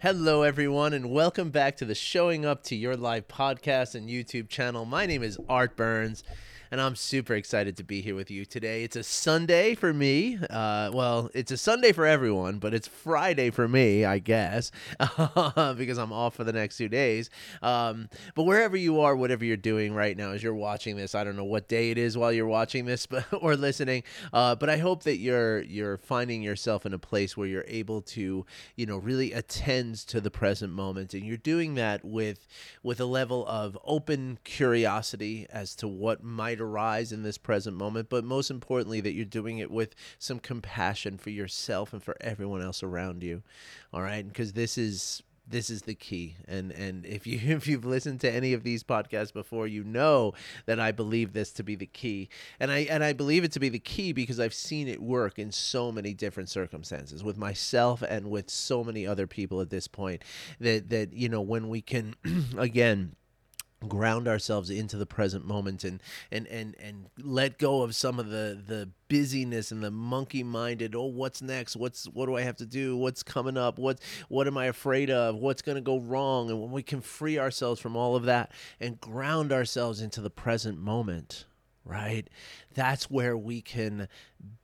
Hello, everyone, and welcome back to the Showing Up to Your Life podcast and YouTube channel. My name is Art Burns, and I'm super excited to be here with you today. It's a Sunday for me. Uh, well, it's a Sunday for everyone, but it's Friday for me, I guess, because I'm off for the next two days. Um, but wherever you are, whatever you're doing right now as you're watching this, I don't know what day it is while you're watching this but, or listening, uh, but I hope that you're you're finding yourself in a place where you're able to, you know, really attend to the present moment, and you're doing that with with a level of open curiosity as to what might arise in this present moment, but most importantly, that you're doing it with some compassion for yourself and for everyone else around you. All right, because this is this is the key and and if you if you've listened to any of these podcasts before you know that I believe this to be the key and I and I believe it to be the key because I've seen it work in so many different circumstances with myself and with so many other people at this point that that you know when we can again ground ourselves into the present moment and and and and let go of some of the the busyness and the monkey minded oh what's next? What's what do i have to do? What's coming up? What what am i afraid of? What's going to go wrong? And when we can free ourselves from all of that and ground ourselves into the present moment right? That's where we can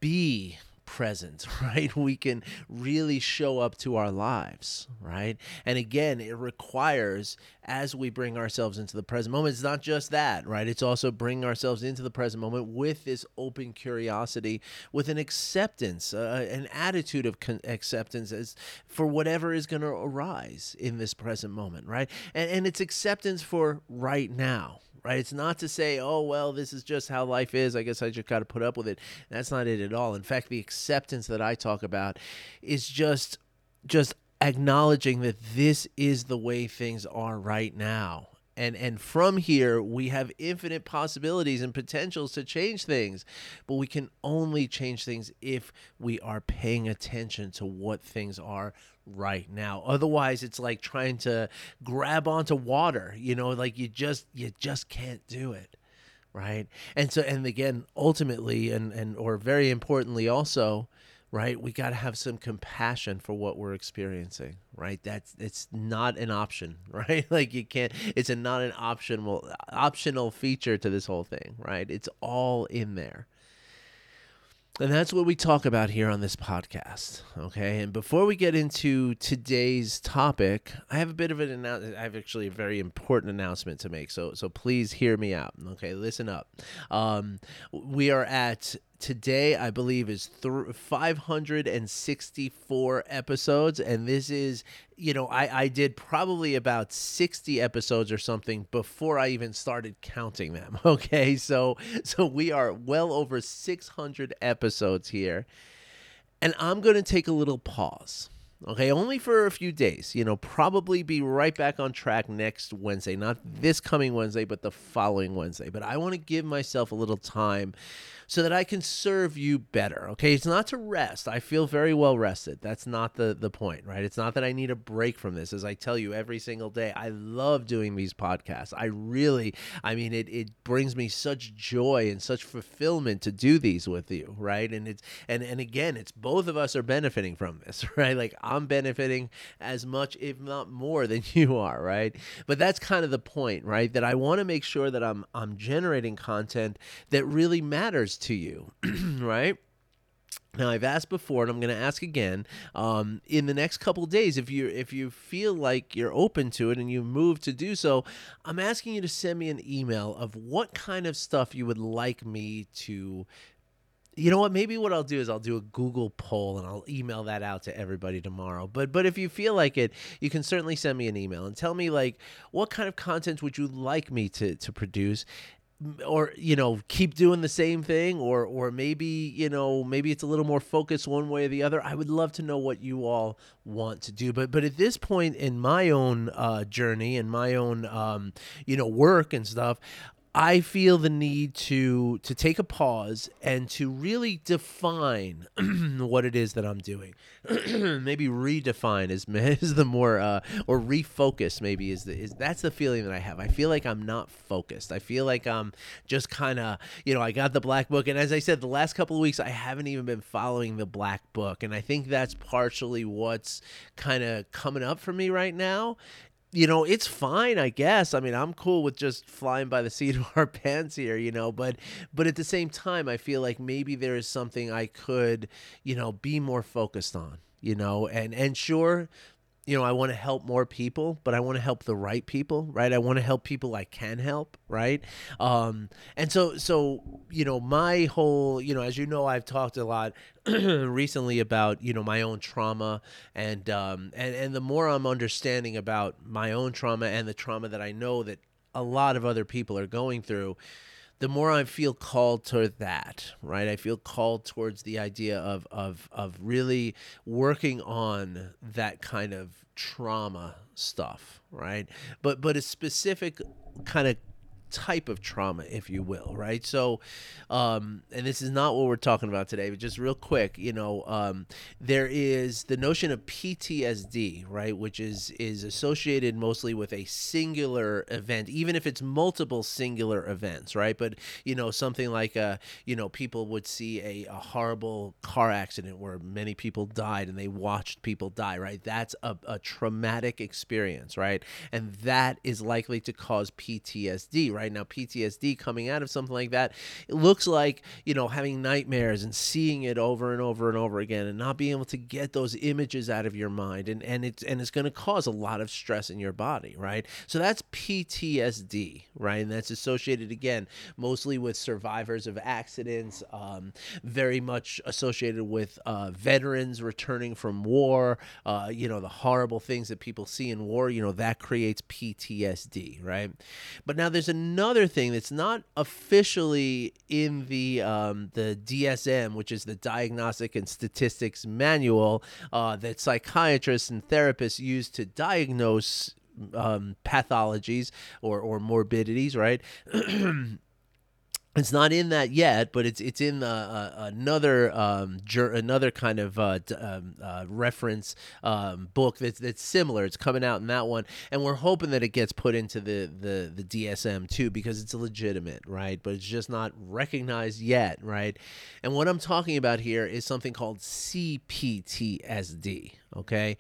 be present, right? We can really show up to our lives, right? And again, it requires as we bring ourselves into the present moment, it's not just that, right? It's also bringing ourselves into the present moment with this open curiosity, with an acceptance, uh, an attitude of con- acceptance as for whatever is going to arise in this present moment, right? And, and it's acceptance for right now, right? It's not to say, oh, well, this is just how life is. I guess I just got to put up with it. That's not it at all. In fact, the acceptance that I talk about is just just acknowledging that this is the way things are right now. And, and from here, we have infinite possibilities and potentials to change things. But we can only change things if we are paying attention to what things are right now. Otherwise, it's like trying to grab onto water, you know, like you just you just can't do it. Right? And so and again, ultimately and and or very importantly also, right? We got to have some compassion for what we're experiencing, right? That's it's not an option, right? Like you can't it's a not an optional optional feature to this whole thing, right? It's all in there. And that's what we talk about here on this podcast. Okay. And before we get into today's topic, I have a bit of an announcement. I have actually a very important announcement to make. So, so please hear me out. Okay. Listen up. Um, we are at today i believe is th- 564 episodes and this is you know I, I did probably about 60 episodes or something before i even started counting them okay? So so we are well over 600 episodes here and i'm going to take a little pause Okay, only for a few days. You know, probably be right back on track next Wednesday. Not this coming Wednesday, but the following Wednesday. But I want to give myself a little time so that I can serve you better. Okay, it's not to rest. I feel very well rested. That's not the the point, right? It's not that I need a break from this. As I tell you every single day, I love doing these podcasts. I really, I mean, it it brings me such joy and such fulfillment to do these with you, right? And it's and and again, it's both of us are benefiting from this, right? Like I'm benefiting as much, if not more, than you are, right? But that's kind of the point, right? That I want to make sure that I'm I'm generating content that really matters to you, right? Now I've asked before, and I'm going to ask again. Um, in the next couple days, if you if you feel like you're open to it and you move to do so, I'm asking you to send me an email of what kind of stuff you would like me to. You know what? Maybe what I'll do is I'll do a Google poll and I'll email that out to everybody tomorrow. But but if you feel like it, you can certainly send me an email and tell me like what kind of content would you like me to to produce or you know keep doing the same thing or or maybe you know maybe it's a little more focused one way or the other i would love to know what you all want to do but but at this point in my own uh, journey and my own um, you know work and stuff I feel the need to to take a pause and to really define what it is that I'm doing. maybe redefine is, is the more uh, or refocus maybe is the is that's the feeling that I have. I feel like I'm not focused. I feel like I'm just kind of you know I got the black book and as I said the last couple of weeks I haven't even been following the black book and I think that's partially what's kind of coming up for me right now you know, it's fine, I guess. I mean, I'm cool with just flying by the seat of our pants here, you know, but but at the same time, I feel like maybe there is something I could, you know, be more focused on, you know, and and sure, you know, I want to help more people, but I want to help the right people, right? I want to help people I can help, right? Um, and so, so you know, my whole, you know, as you know, I've talked a lot recently about you know my own trauma, and um, and and the more I'm understanding about my own trauma and the trauma that I know that a lot of other people are going through the more I feel called toward that, right? I feel called towards the idea of of of really working on that kind of trauma stuff, right? But but a specific kind of type of trauma, if you will, right? So, um, and this is not what we're talking about today, but just real quick, you know, um, there is the notion of PTSD, right, which is is associated mostly with a singular event, even if it's multiple singular events, right? But you know, something like a, you know, people would see a, a horrible car accident where many people died and they watched people die, right? That's a, a traumatic experience, right? And that is likely to cause PTSD, right? Right now PTSD coming out of something like that it looks like you know having nightmares and seeing it over and over and over again and not being able to get those images out of your mind and and it's and it's going to cause a lot of stress in your body right? So that's PTSD right? And that's associated again mostly with survivors of accidents um, very much associated with uh, veterans returning from war uh, you know the horrible things that people see in war you know that creates PTSD right? But now there's a another thing that's not officially in the um, the DSM, which is the Diagnostic and Statistics Manual uh, that psychiatrists and therapists use to diagnose um, pathologies or, or morbidities, right? it's not in that yet, but it's it's in uh, uh, another um, another kind of uh, d- um, uh, reference um, book that's that's similar. It's coming out in that one, and we're hoping that it gets put into the the the DSM too because it's legitimate, right? But it's just not recognized yet, right? And what I'm talking about here is something called CPTSD. Okay,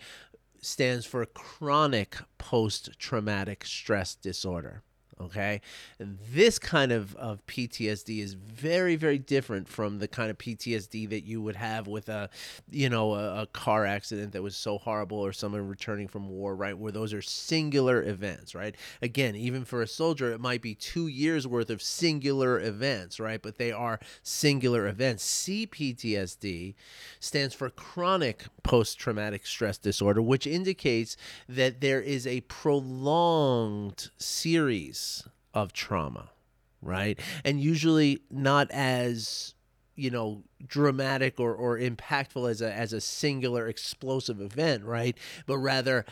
stands for chronic post traumatic stress disorder okay? This kind of, of ptsd is very very different from the kind of ptsd that you would have with a you know a, a, car accident that was so horrible or someone returning from war right where those are singular events right? Again even for a soldier it might be two years worth of singular events right? But they are singular events. Cptsd stands for chronic post-traumatic stress disorder which indicates that there is a prolonged series of trauma, right? And usually not as you know dramatic or, or impactful as a as a singular explosive event right? But rather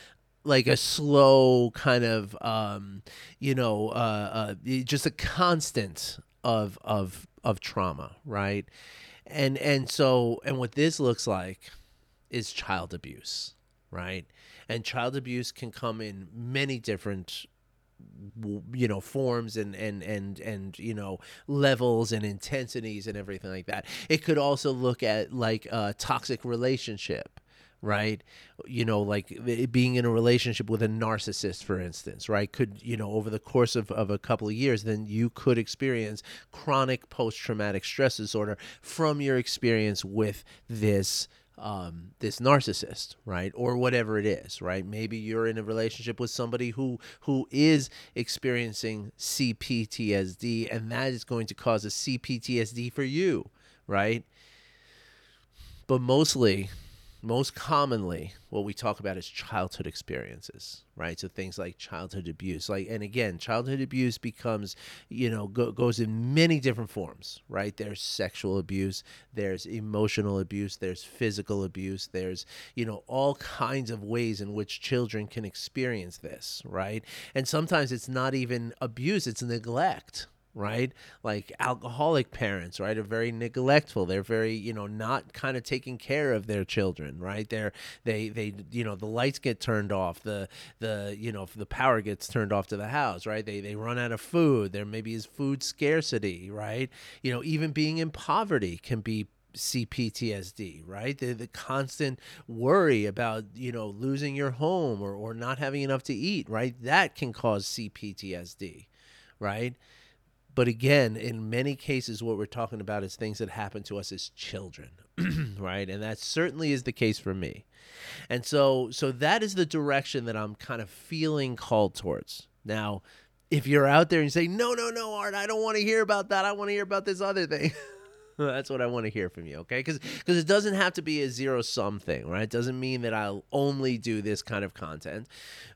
like a slow kind of um you know uh, uh just a constant of of of trauma right? And and so and what this looks like is child abuse right? And child abuse can come in many different you know forms and and and and you know levels and intensities and everything like that. It could also look at like a toxic relationship right? You know like being in a relationship with a narcissist for instance right? Could you know over the course of, of a couple of years then you could experience chronic post-traumatic stress disorder from your experience with this um, this narcissist, right, or whatever it is, right? Maybe you're in a relationship with somebody who who is experiencing CPTSD, and that is going to cause a CPTSD for you, right? But mostly, most commonly what we talk about is childhood experiences right? So things like childhood abuse like and again childhood abuse becomes you know go, goes in many different forms right? There's sexual abuse there's emotional abuse there's physical abuse there's you know all kinds of ways in which children can experience this right? And sometimes it's not even abuse it's neglect right? Like alcoholic parents, right, are very neglectful. They're very, you know, not kind of taking care of their children, right? They're they they you know the lights get turned off, the the you know the power gets turned off to the house, right? They they run out of food. There maybe is food scarcity, right? You know, even being in poverty can be CPTSD, right? The, the constant worry about, you know, losing your home or, or not having enough to eat, right? That can cause CPTSD, right? But again, in many cases, what we're talking about is things that happen to us as children, right? And that certainly is the case for me. And so, so that is the direction that I'm kind of feeling called towards. Now, if you're out there and you say, no, no, no, Art, I don't want to hear about that. I want to hear about this other thing. That's what I want to hear from you, okay? Because because it doesn't have to be a zero sum thing, right? It doesn't mean that I'll only do this kind of content,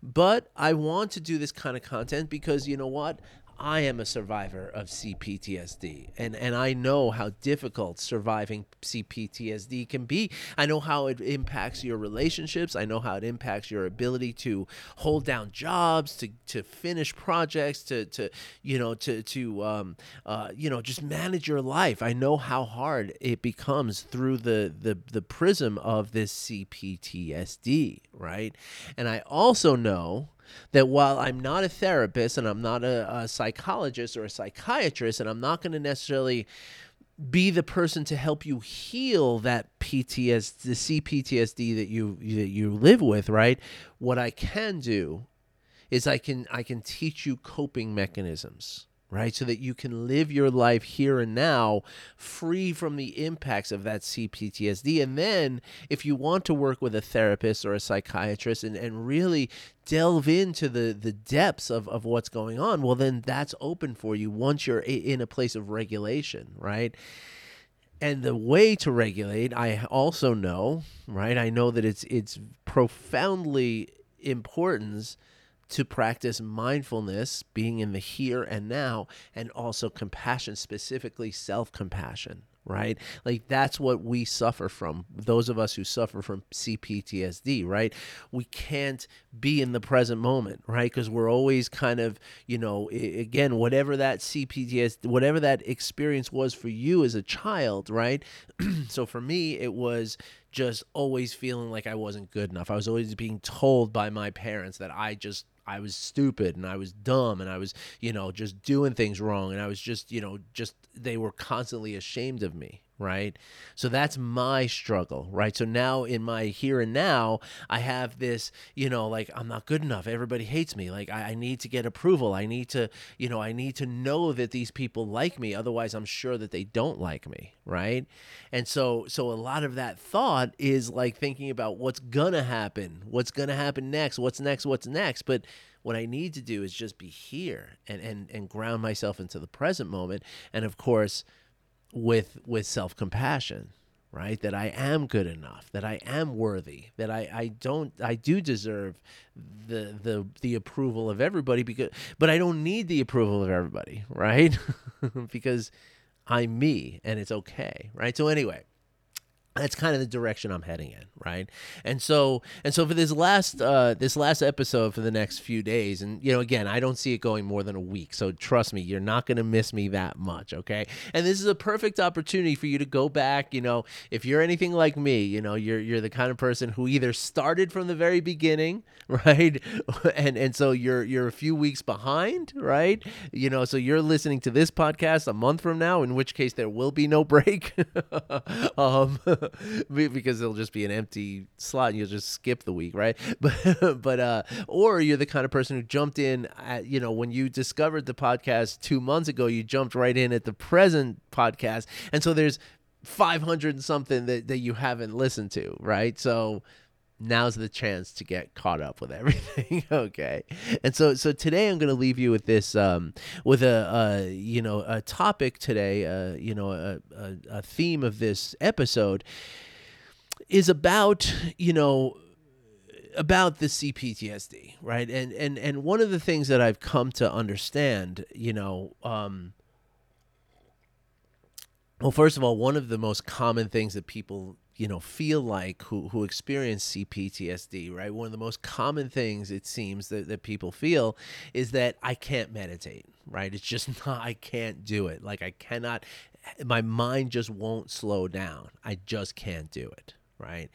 but I want to do this kind of content because you know what? I am a survivor of CPTSD, and, and I know how difficult surviving CPTSD can be. I know how it impacts your relationships. I know how it impacts your ability to hold down jobs, to, to finish projects, to, to you know to to um, uh, you know just manage your life. I know how hard it becomes through the the the prism of this CPTSD, right? And I also know that while I'm not a therapist and I'm not a, a psychologist or a psychiatrist, and I'm not going to necessarily be the person to help you heal that PTSD, the CPTSD that you that you live with, right? What I can do is I can I can teach you coping mechanisms right? So that you can live your life here and now free from the impacts of that CPTSD. And then, if you want to work with a therapist or a psychiatrist and, and really delve into the, the depths of, of what's going on, well, then that's open for you once you're in a place of regulation, right? and the way to regulate i also know right i know that it's it's profoundly important to practice mindfulness, being in the here and now, and also compassion, specifically self compassion, right? Like that's what we suffer from. Those of us who suffer from CPTSD, right? We can't be in the present moment, right? Because we're always kind of, you know, again, whatever that CPTSD, whatever that experience was for you as a child, right? so for me, it was just always feeling like I wasn't good enough. I was always being told by my parents that I just I was stupid and I was dumb and I was, you know, just doing things wrong and I was just, you know, just they were constantly ashamed of me, right? So that's my struggle, right? So now in my here and now, I have this, you know, like I'm not good enough. Everybody hates me. Like I, I need to get approval. I need to, you know, I need to know that these people like me. Otherwise, I'm sure that they don't like me, right? And so, so a lot of that thought is like thinking about what's gonna happen, what's gonna happen next, what's next, what's next, but what I need to do is just be here and and and ground myself into the present moment and of course with with self-compassion right? That i am good enough that i am worthy that i i don't i do deserve the the the approval of everybody because but i don't need the approval of everybody right? Because i'm me and it's okay right? So anyway that's kind of the direction I'm heading in, right? And so and so for this last uh, this last episode for the next few days, and you know, again, I don't see it going more than a week. So trust me, you're not going to miss me that much, okay? And this is a perfect opportunity for you to go back. You know, if you're anything like me, you know, you're you're the kind of person who either started from the very beginning, right, and and so you're you're a few weeks behind, right? You know, so you're listening to this podcast a month from now, in which case there will be no break. um, because it'll just be an empty slot and you'll just skip the week, right? But but uh or you're the kind of person who jumped in at, you know, when you discovered the podcast 2 months ago, you jumped right in at the present podcast. And so there's 500 and something that that you haven't listened to, right? So now's the chance to get caught up with everything okay and so so today i'm going to leave you with this um with a, you know a topic today uh you know a, a, a theme of this episode is about you know about the CPTSD, right? And and and one of the things that I've come to understand, you know, um, well, first of all, one of the most common things that people you know feel like who who experience CPTSD, right? One of the most common things it seems that, that people feel is that I can't meditate, right? It's just not I can't do it. Like I cannot my mind just won't slow down. I just can't do it, right?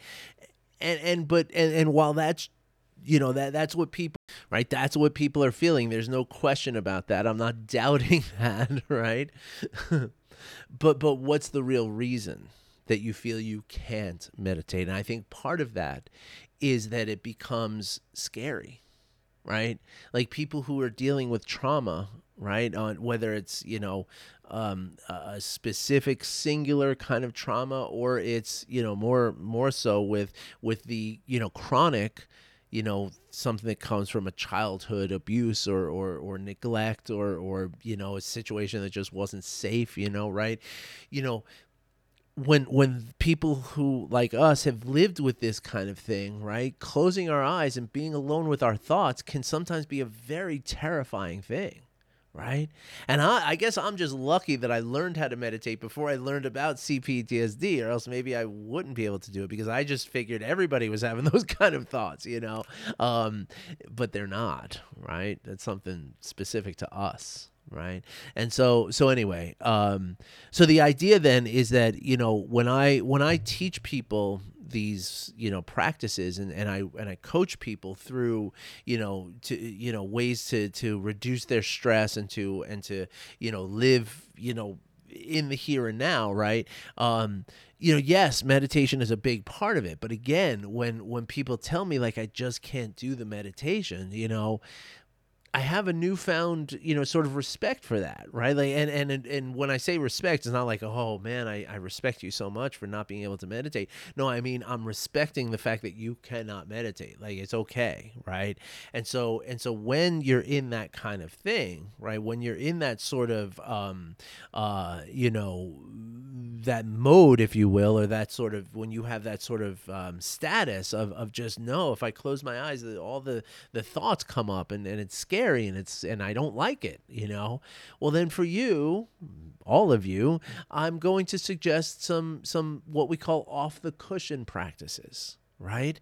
And and but and, and while that's you know that that's what people right that's what people are feeling there's no question about that i'm not doubting that right but but what's the real reason that you feel you can't meditate. And i think part of that is that it becomes scary right? Like people who are dealing with trauma right on whether it's you know um, a specific singular kind of trauma or it's you know more more so with with the you know chronic you know something that comes from a childhood abuse or or, or neglect or or you know a situation that just wasn't safe you know right? You know when when people who like us have lived with this kind of thing right closing our eyes and being alone with our thoughts can sometimes be a very terrifying thing right? And I, I, guess I'm just lucky that I learned how to meditate before I learned about CPTSD, or else maybe I wouldn't be able to do it because I just figured everybody was having those kind of thoughts, you know. Um, but they're not, right? That's something specific to us right? And so so anyway um so the idea then is that you know when i when i teach people these you know practices and, and I and I coach people through you know to you know ways to to reduce their stress and to and to you know live you know in the here and now right? Um you know yes meditation is a big part of it but again when when people tell me like I just can't do the meditation you know I have a newfound, you know, sort of respect for that, right? Like, and and and when I say respect, it's not like, oh man, I, I respect you so much for not being able to meditate. No, I mean I'm respecting the fact that you cannot meditate. Like it's okay, right? And so and so when you're in that kind of thing, right? When you're in that sort of, um, uh, you know, that mode, if you will, or that sort of when you have that sort of um, status of of just no, if I close my eyes, all the the thoughts come up and and it's scary scary and it's and I don't like it, you know. Well, then for you, all of you, I'm going to suggest some some what we call off the cushion practices, right?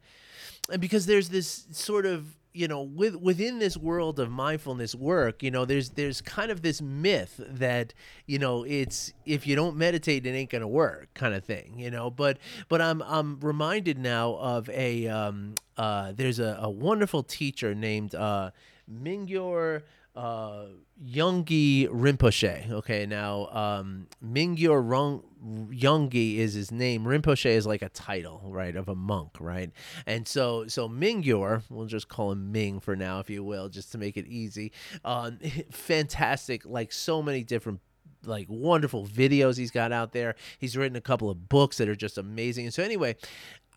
And because there's this sort of you know with within this world of mindfulness work you know there's there's kind of this myth that you know it's if you don't meditate it ain't gonna work kind of thing you know but but i'm i'm reminded now of a um uh there's a, a wonderful teacher named uh Mingyur uh, Yongey Rinpoche. Okay, now um, Mingyur Rung, Yongey is his name. Rinpoche is like a title, right, of a monk, right? And so, so Mingyur, we'll just call him Ming for now, if you will, just to make it easy. Um, fantastic, like so many different like wonderful videos he's got out there. He's written a couple of books that are just amazing. And so anyway,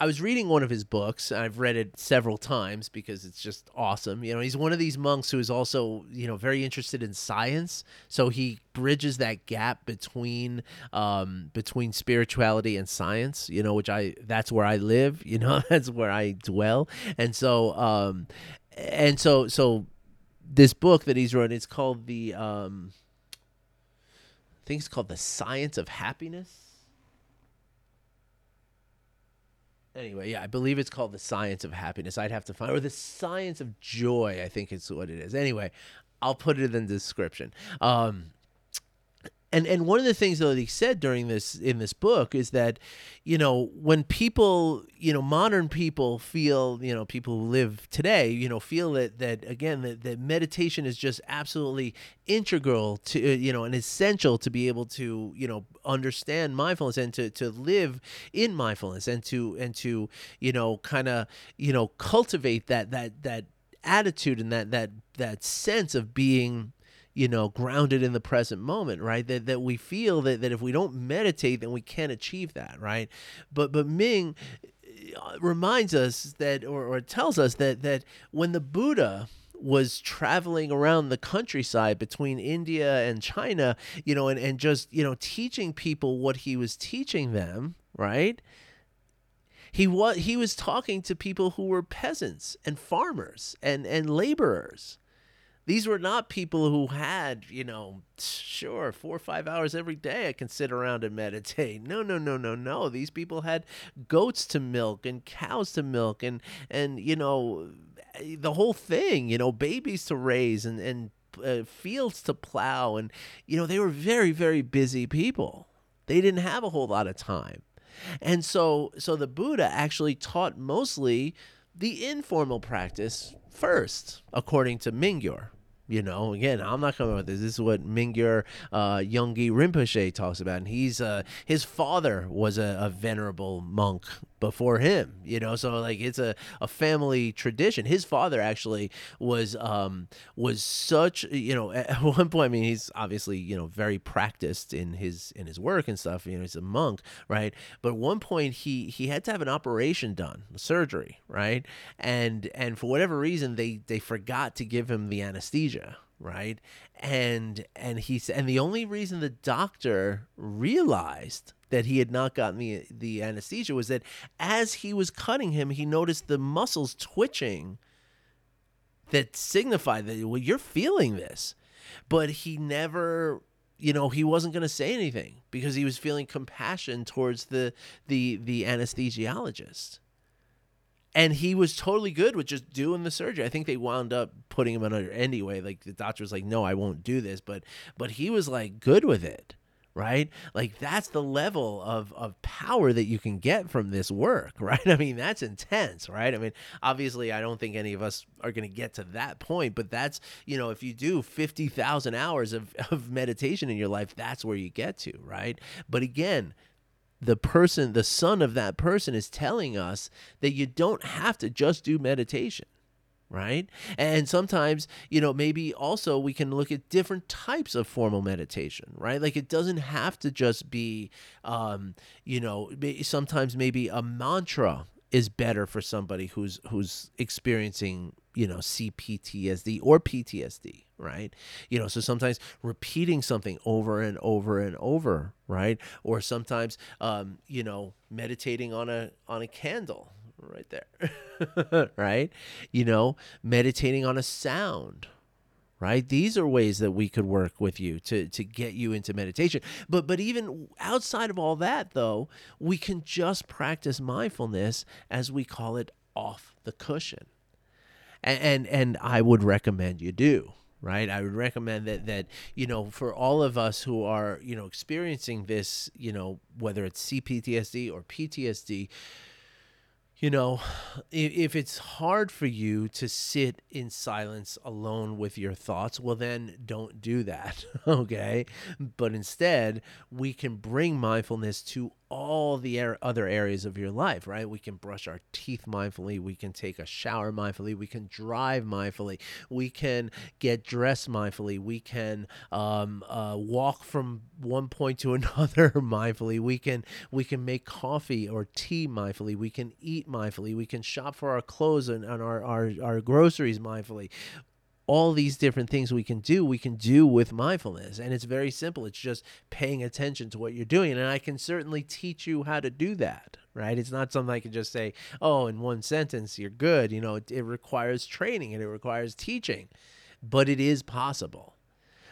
I was reading one of his books. I've read it several times because it's just awesome. You know, he's one of these monks who is also, you know, very interested in science. So he bridges that gap between um, between spirituality and science. You know, which I that's where I live. You know, that's where I dwell. And so, um, and so, so this book that he's written, it's called the, um, think it's called the Science of Happiness anyway, yeah, I believe it's called the science of happiness. I'd have to find or the science of joy. I think it's what it is. Anyway, I'll put it in the description. Um, and and one of the things that he said during this in this book is that you know when people you know modern people feel you know people who live today you know feel that that again that, that meditation is just absolutely integral to uh, you know and essential to be able to you know understand mindfulness and to to live in mindfulness and to and to you know kind of you know cultivate that that that attitude and that that that sense of being you know, grounded in the present moment, right? That that we feel that, that if we don't meditate, then we can't achieve that, right? But but Ming uh, reminds us that or, or tells us that that when the Buddha was traveling around the countryside between India and China, you know, and, and just, you know, teaching people what he was teaching them, right? He was he was talking to people who were peasants and farmers and and laborers These were not people who had, you know, sure, four or five hours every day I can sit around and meditate. No, no, no, no, no. These people had goats to milk and cows to milk and and you know the whole thing, you know, babies to raise and and uh, fields to plow and you know they were very very busy people. They didn't have a whole lot of time. And so so the Buddha actually taught mostly the informal practice first, according to Mingyur. You know, again, I'm not coming with this. This is what Mingyur uh, Yongey Rinpoche talks about, and he's uh, his father was a, a venerable monk before him you know so like it's a, a family tradition. His father actually was um was such you know at one point i mean he's obviously you know very practiced in his in his work and stuff you know he's a monk right? But at one point he he had to have an operation done surgery right? And and for whatever reason they they forgot to give him the anesthesia right and and he said and the only reason the doctor realized that he had not gotten the the anesthesia was that as he was cutting him, he noticed the muscles twitching that signified that well, you're feeling this. But he never you know he wasn't going to say anything because he was feeling compassion towards the the the anesthesiologist and he was totally good with just doing the surgery. I think they wound up putting him under anyway. Like the doctor was like, "No, I won't do this," but but he was like good with it right? Like that's the level of of power that you can get from this work, right? I mean, that's intense, right? I mean, obviously I don't think any of us are going to get to that point, but that's, you know, if you do 50,000 hours of of meditation in your life, that's where you get to, right? But again, the person, the son of that person is telling us that you don't have to just do meditation right? And sometimes, you know, maybe also we can look at different types of formal meditation, right? Like it doesn't have to just be, um, you know, sometimes maybe a mantra is better for somebody who's who's experiencing you know CPTSD or PTSD right you know so sometimes repeating something over and over and over right or sometimes um you know meditating on a on a candle right there. right? You know, meditating on a sound. Right? These are ways that we could work with you to to get you into meditation. But but even outside of all that though, we can just practice mindfulness as we call it off the cushion. And and, and I would recommend you do right i would recommend that that you know for all of us who are you know experiencing this you know whether it's cptsd or ptsd you know, if it's hard for you to sit in silence alone with your thoughts, well, then don't do that. Okay. But instead, we can bring mindfulness to all the other areas of your life, right? We can brush our teeth mindfully. We can take a shower mindfully. We can drive mindfully. We can get dressed mindfully. We can um, uh, walk from one point to another mindfully. We can we can make coffee or tea mindfully. We can eat mindfully. We can shop for our clothes and, and our, our, our groceries mindfully all these different things we can do, we can do with mindfulness. And it's very simple. It's just paying attention to what you're doing. And I can certainly teach you how to do that, right? It's not something I can just say, oh, in one sentence, you're good. You know, it, it requires training and it requires teaching, but it is possible.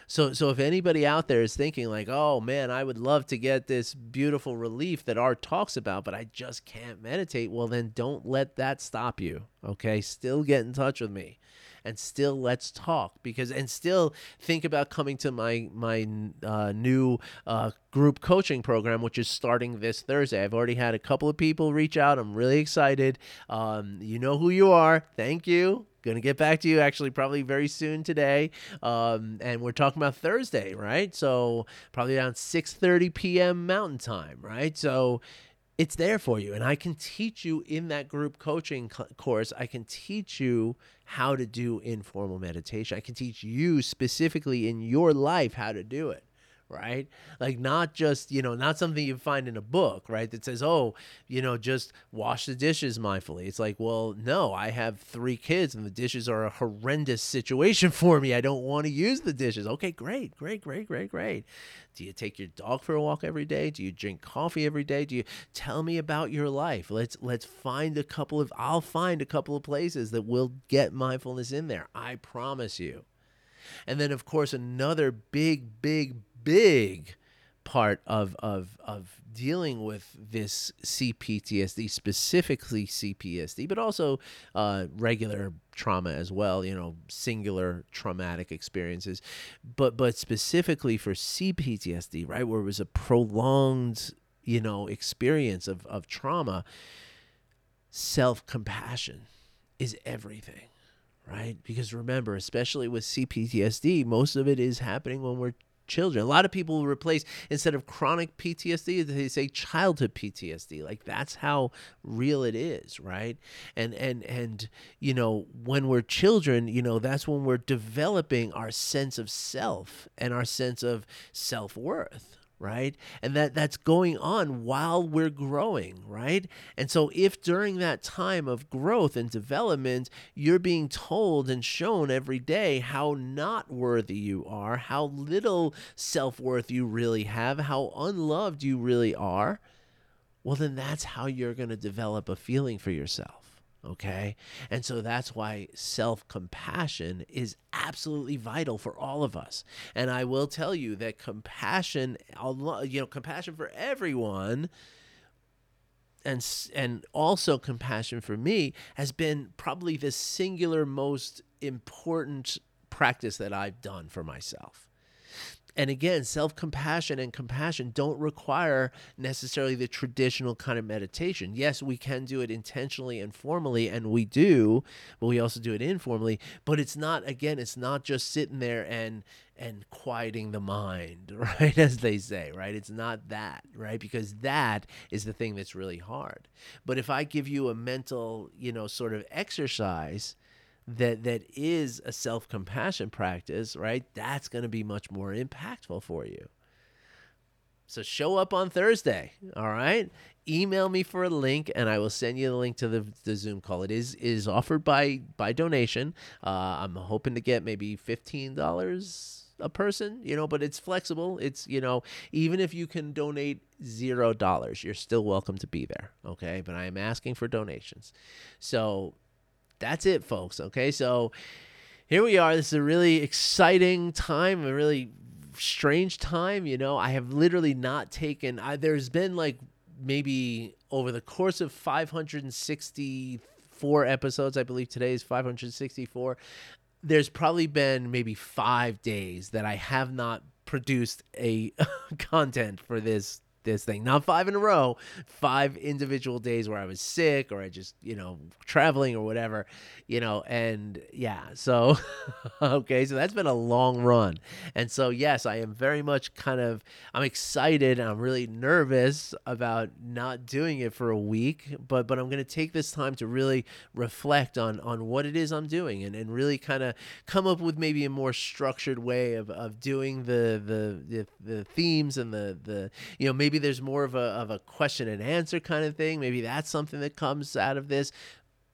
So, so if anybody out there is thinking like, "Oh man, I would love to get this beautiful relief that art talks about, but I just can't meditate," well, then don't let that stop you. Okay, still get in touch with me and still let's talk because and still think about coming to my my uh, new uh, group coaching program which is starting this thursday. I've already had a couple of people reach out. I'm really excited. Um, you know who you are. Thank you. Gonna get back to you actually probably very soon today. Um, and we're talking about thursday right? So probably around 6.30 p.m mountain time right? So it's there for you and i can teach you in that group coaching course i can teach you how to do informal meditation. I can teach you specifically in your life how to do it right? Like not just, you know, not something you find in a book, right? That says, "Oh, you know, just wash the dishes mindfully." It's like, "Well, no, I have 3 kids and the dishes are a horrendous situation for me. I don't want to use the dishes." Okay, great. Great, great, great, great. Do you take your dog for a walk every day? Do you drink coffee every day? Do you tell me about your life? Let's let's find a couple of I'll find a couple of places that will get mindfulness in there. I promise you And then, of course, another big, big, big part of of of dealing with this CPTSD, specifically CPSD, but also uh, regular trauma as well. You know, singular traumatic experiences, but but specifically for CPTSD, right, where it was a prolonged you know experience of of trauma. Self compassion is everything right? Because remember, especially with CPTSD, most of it is happening when we're children. A lot of people will replace instead of chronic PTSD, they say childhood PTSD. Like that's how real it is, right? And and and you know, when we're children, you know, that's when we're developing our sense of self and our sense of self-worth right? And that that's going on while we're growing right? And so if during that time of growth and development you're being told and shown every day how not worthy you are how little self-worth you really have how unloved you really are well then that's how you're going to develop a feeling for yourself Okay. And so that's why self compassion is absolutely vital for all of us. And I will tell you that compassion, you know, compassion for everyone and and also compassion for me has been probably the singular most important practice that I've done for myself. And again, self compassion and compassion don't require necessarily the traditional kind of meditation. Yes, we can do it intentionally and formally, and we do, but we also do it informally. But it's not, again, it's not just sitting there and and quieting the mind, right? As they say, right? It's not that, right? Because that is the thing that's really hard. But if I give you a mental, you know, sort of exercise that that is a self-compassion practice, right? That's going to be much more impactful for you. So show up on Thursday, all right? Email me for a link, and I will send you the link to the, the Zoom call. It is is offered by by donation. Uh, I'm hoping to get maybe fifteen dollars a person, you know, but it's flexible. It's you know, even if you can donate zero dollars, you're still welcome to be there. Okay, but I am asking for donations. So that's it, folks. Okay, so here we are. This is a really exciting time, a really strange time. You know, I have literally not taken. I, there's been like maybe over the course of 564 episodes. I believe today is 564. There's probably been maybe five days that I have not produced a content for this this thing. Not five in a row, five individual days where I was sick or I just, you know, traveling or whatever, you know, and yeah. So, okay, so that's been a long run. And so, yes, I am very much kind of, I'm excited. I'm really nervous about not doing it for a week, but, but I'm going to take this time to really reflect on, on what it is I'm doing and, and really kind of come up with maybe a more structured way of, of doing the, the, the, the themes and the, the, you know, maybe maybe there's more of a of a question and answer kind of thing. Maybe that's something that comes out of this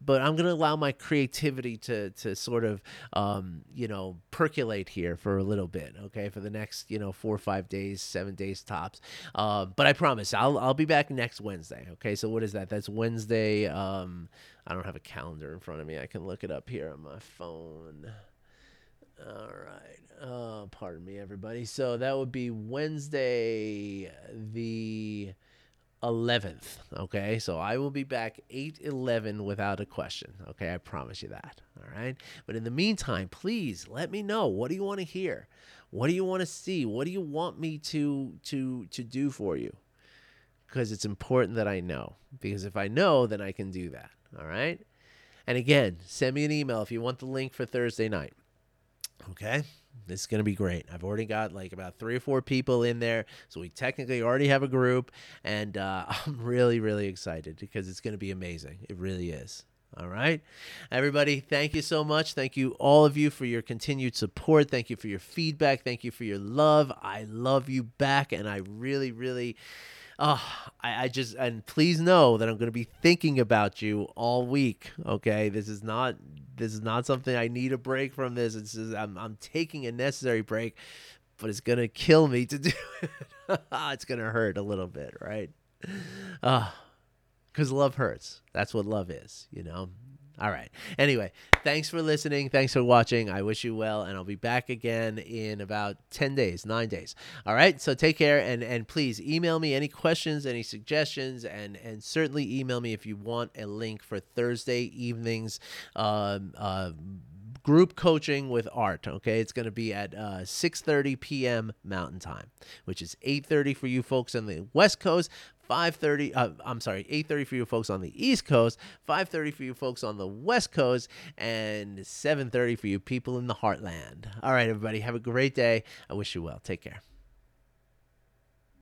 but I'm going to allow my creativity to to sort of um, you know percolate here for a little bit, okay, for the next you know four or five days, seven days tops. Uh, but I promise I'll I'll be back next Wednesday. Okay, so what is that? That's Wednesday. Um, I don't have a calendar in front of me. I can look it up here on my phone. All right. Uh, pardon me, everybody. So that would be Wednesday, the 11th. Okay. So I will be back 8 11 without a question. Okay. I promise you that. All right. But in the meantime, please let me know. What do you want to hear? What do you want to see? What do you want me to to to do for you? Because it's important that I know. Because if I know, then I can do that. All right. And again, send me an email if you want the link for Thursday night. Okay. This is going to be great. I've already got like about three or four people in there. So we technically already have a group. And uh, I'm really, really excited because it's going to be amazing. It really is. All right. Everybody, thank you so much. Thank you, all of you, for your continued support. Thank you for your feedback. Thank you for your love. I love you back. And I really, really oh, I, I just and please know that I'm going to be thinking about you all week. Okay, this is not this is not something I need a break from. This it's just, I'm I'm taking a necessary break, but it's gonna kill me to do it. it's gonna hurt a little bit, right? Ah, uh, because love hurts. That's what love is, you know. All right. Anyway, thanks for listening. Thanks for watching. I wish you well, and I'll be back again in about 10 days, nine days. All right. So take care and, and please email me any questions, any suggestions, and, and certainly email me if you want a link for Thursday evenings. Um, uh, group coaching with art okay it's going to be at uh, 6.30 p.m mountain time which is 8.30 for you folks on the west coast 5:30 uh, I'm sorry 8:30 for you folks on the east coast 5:30 for you folks on the west coast and 7:30 for you people in the heartland. All right everybody have a great day. I wish you well. Take care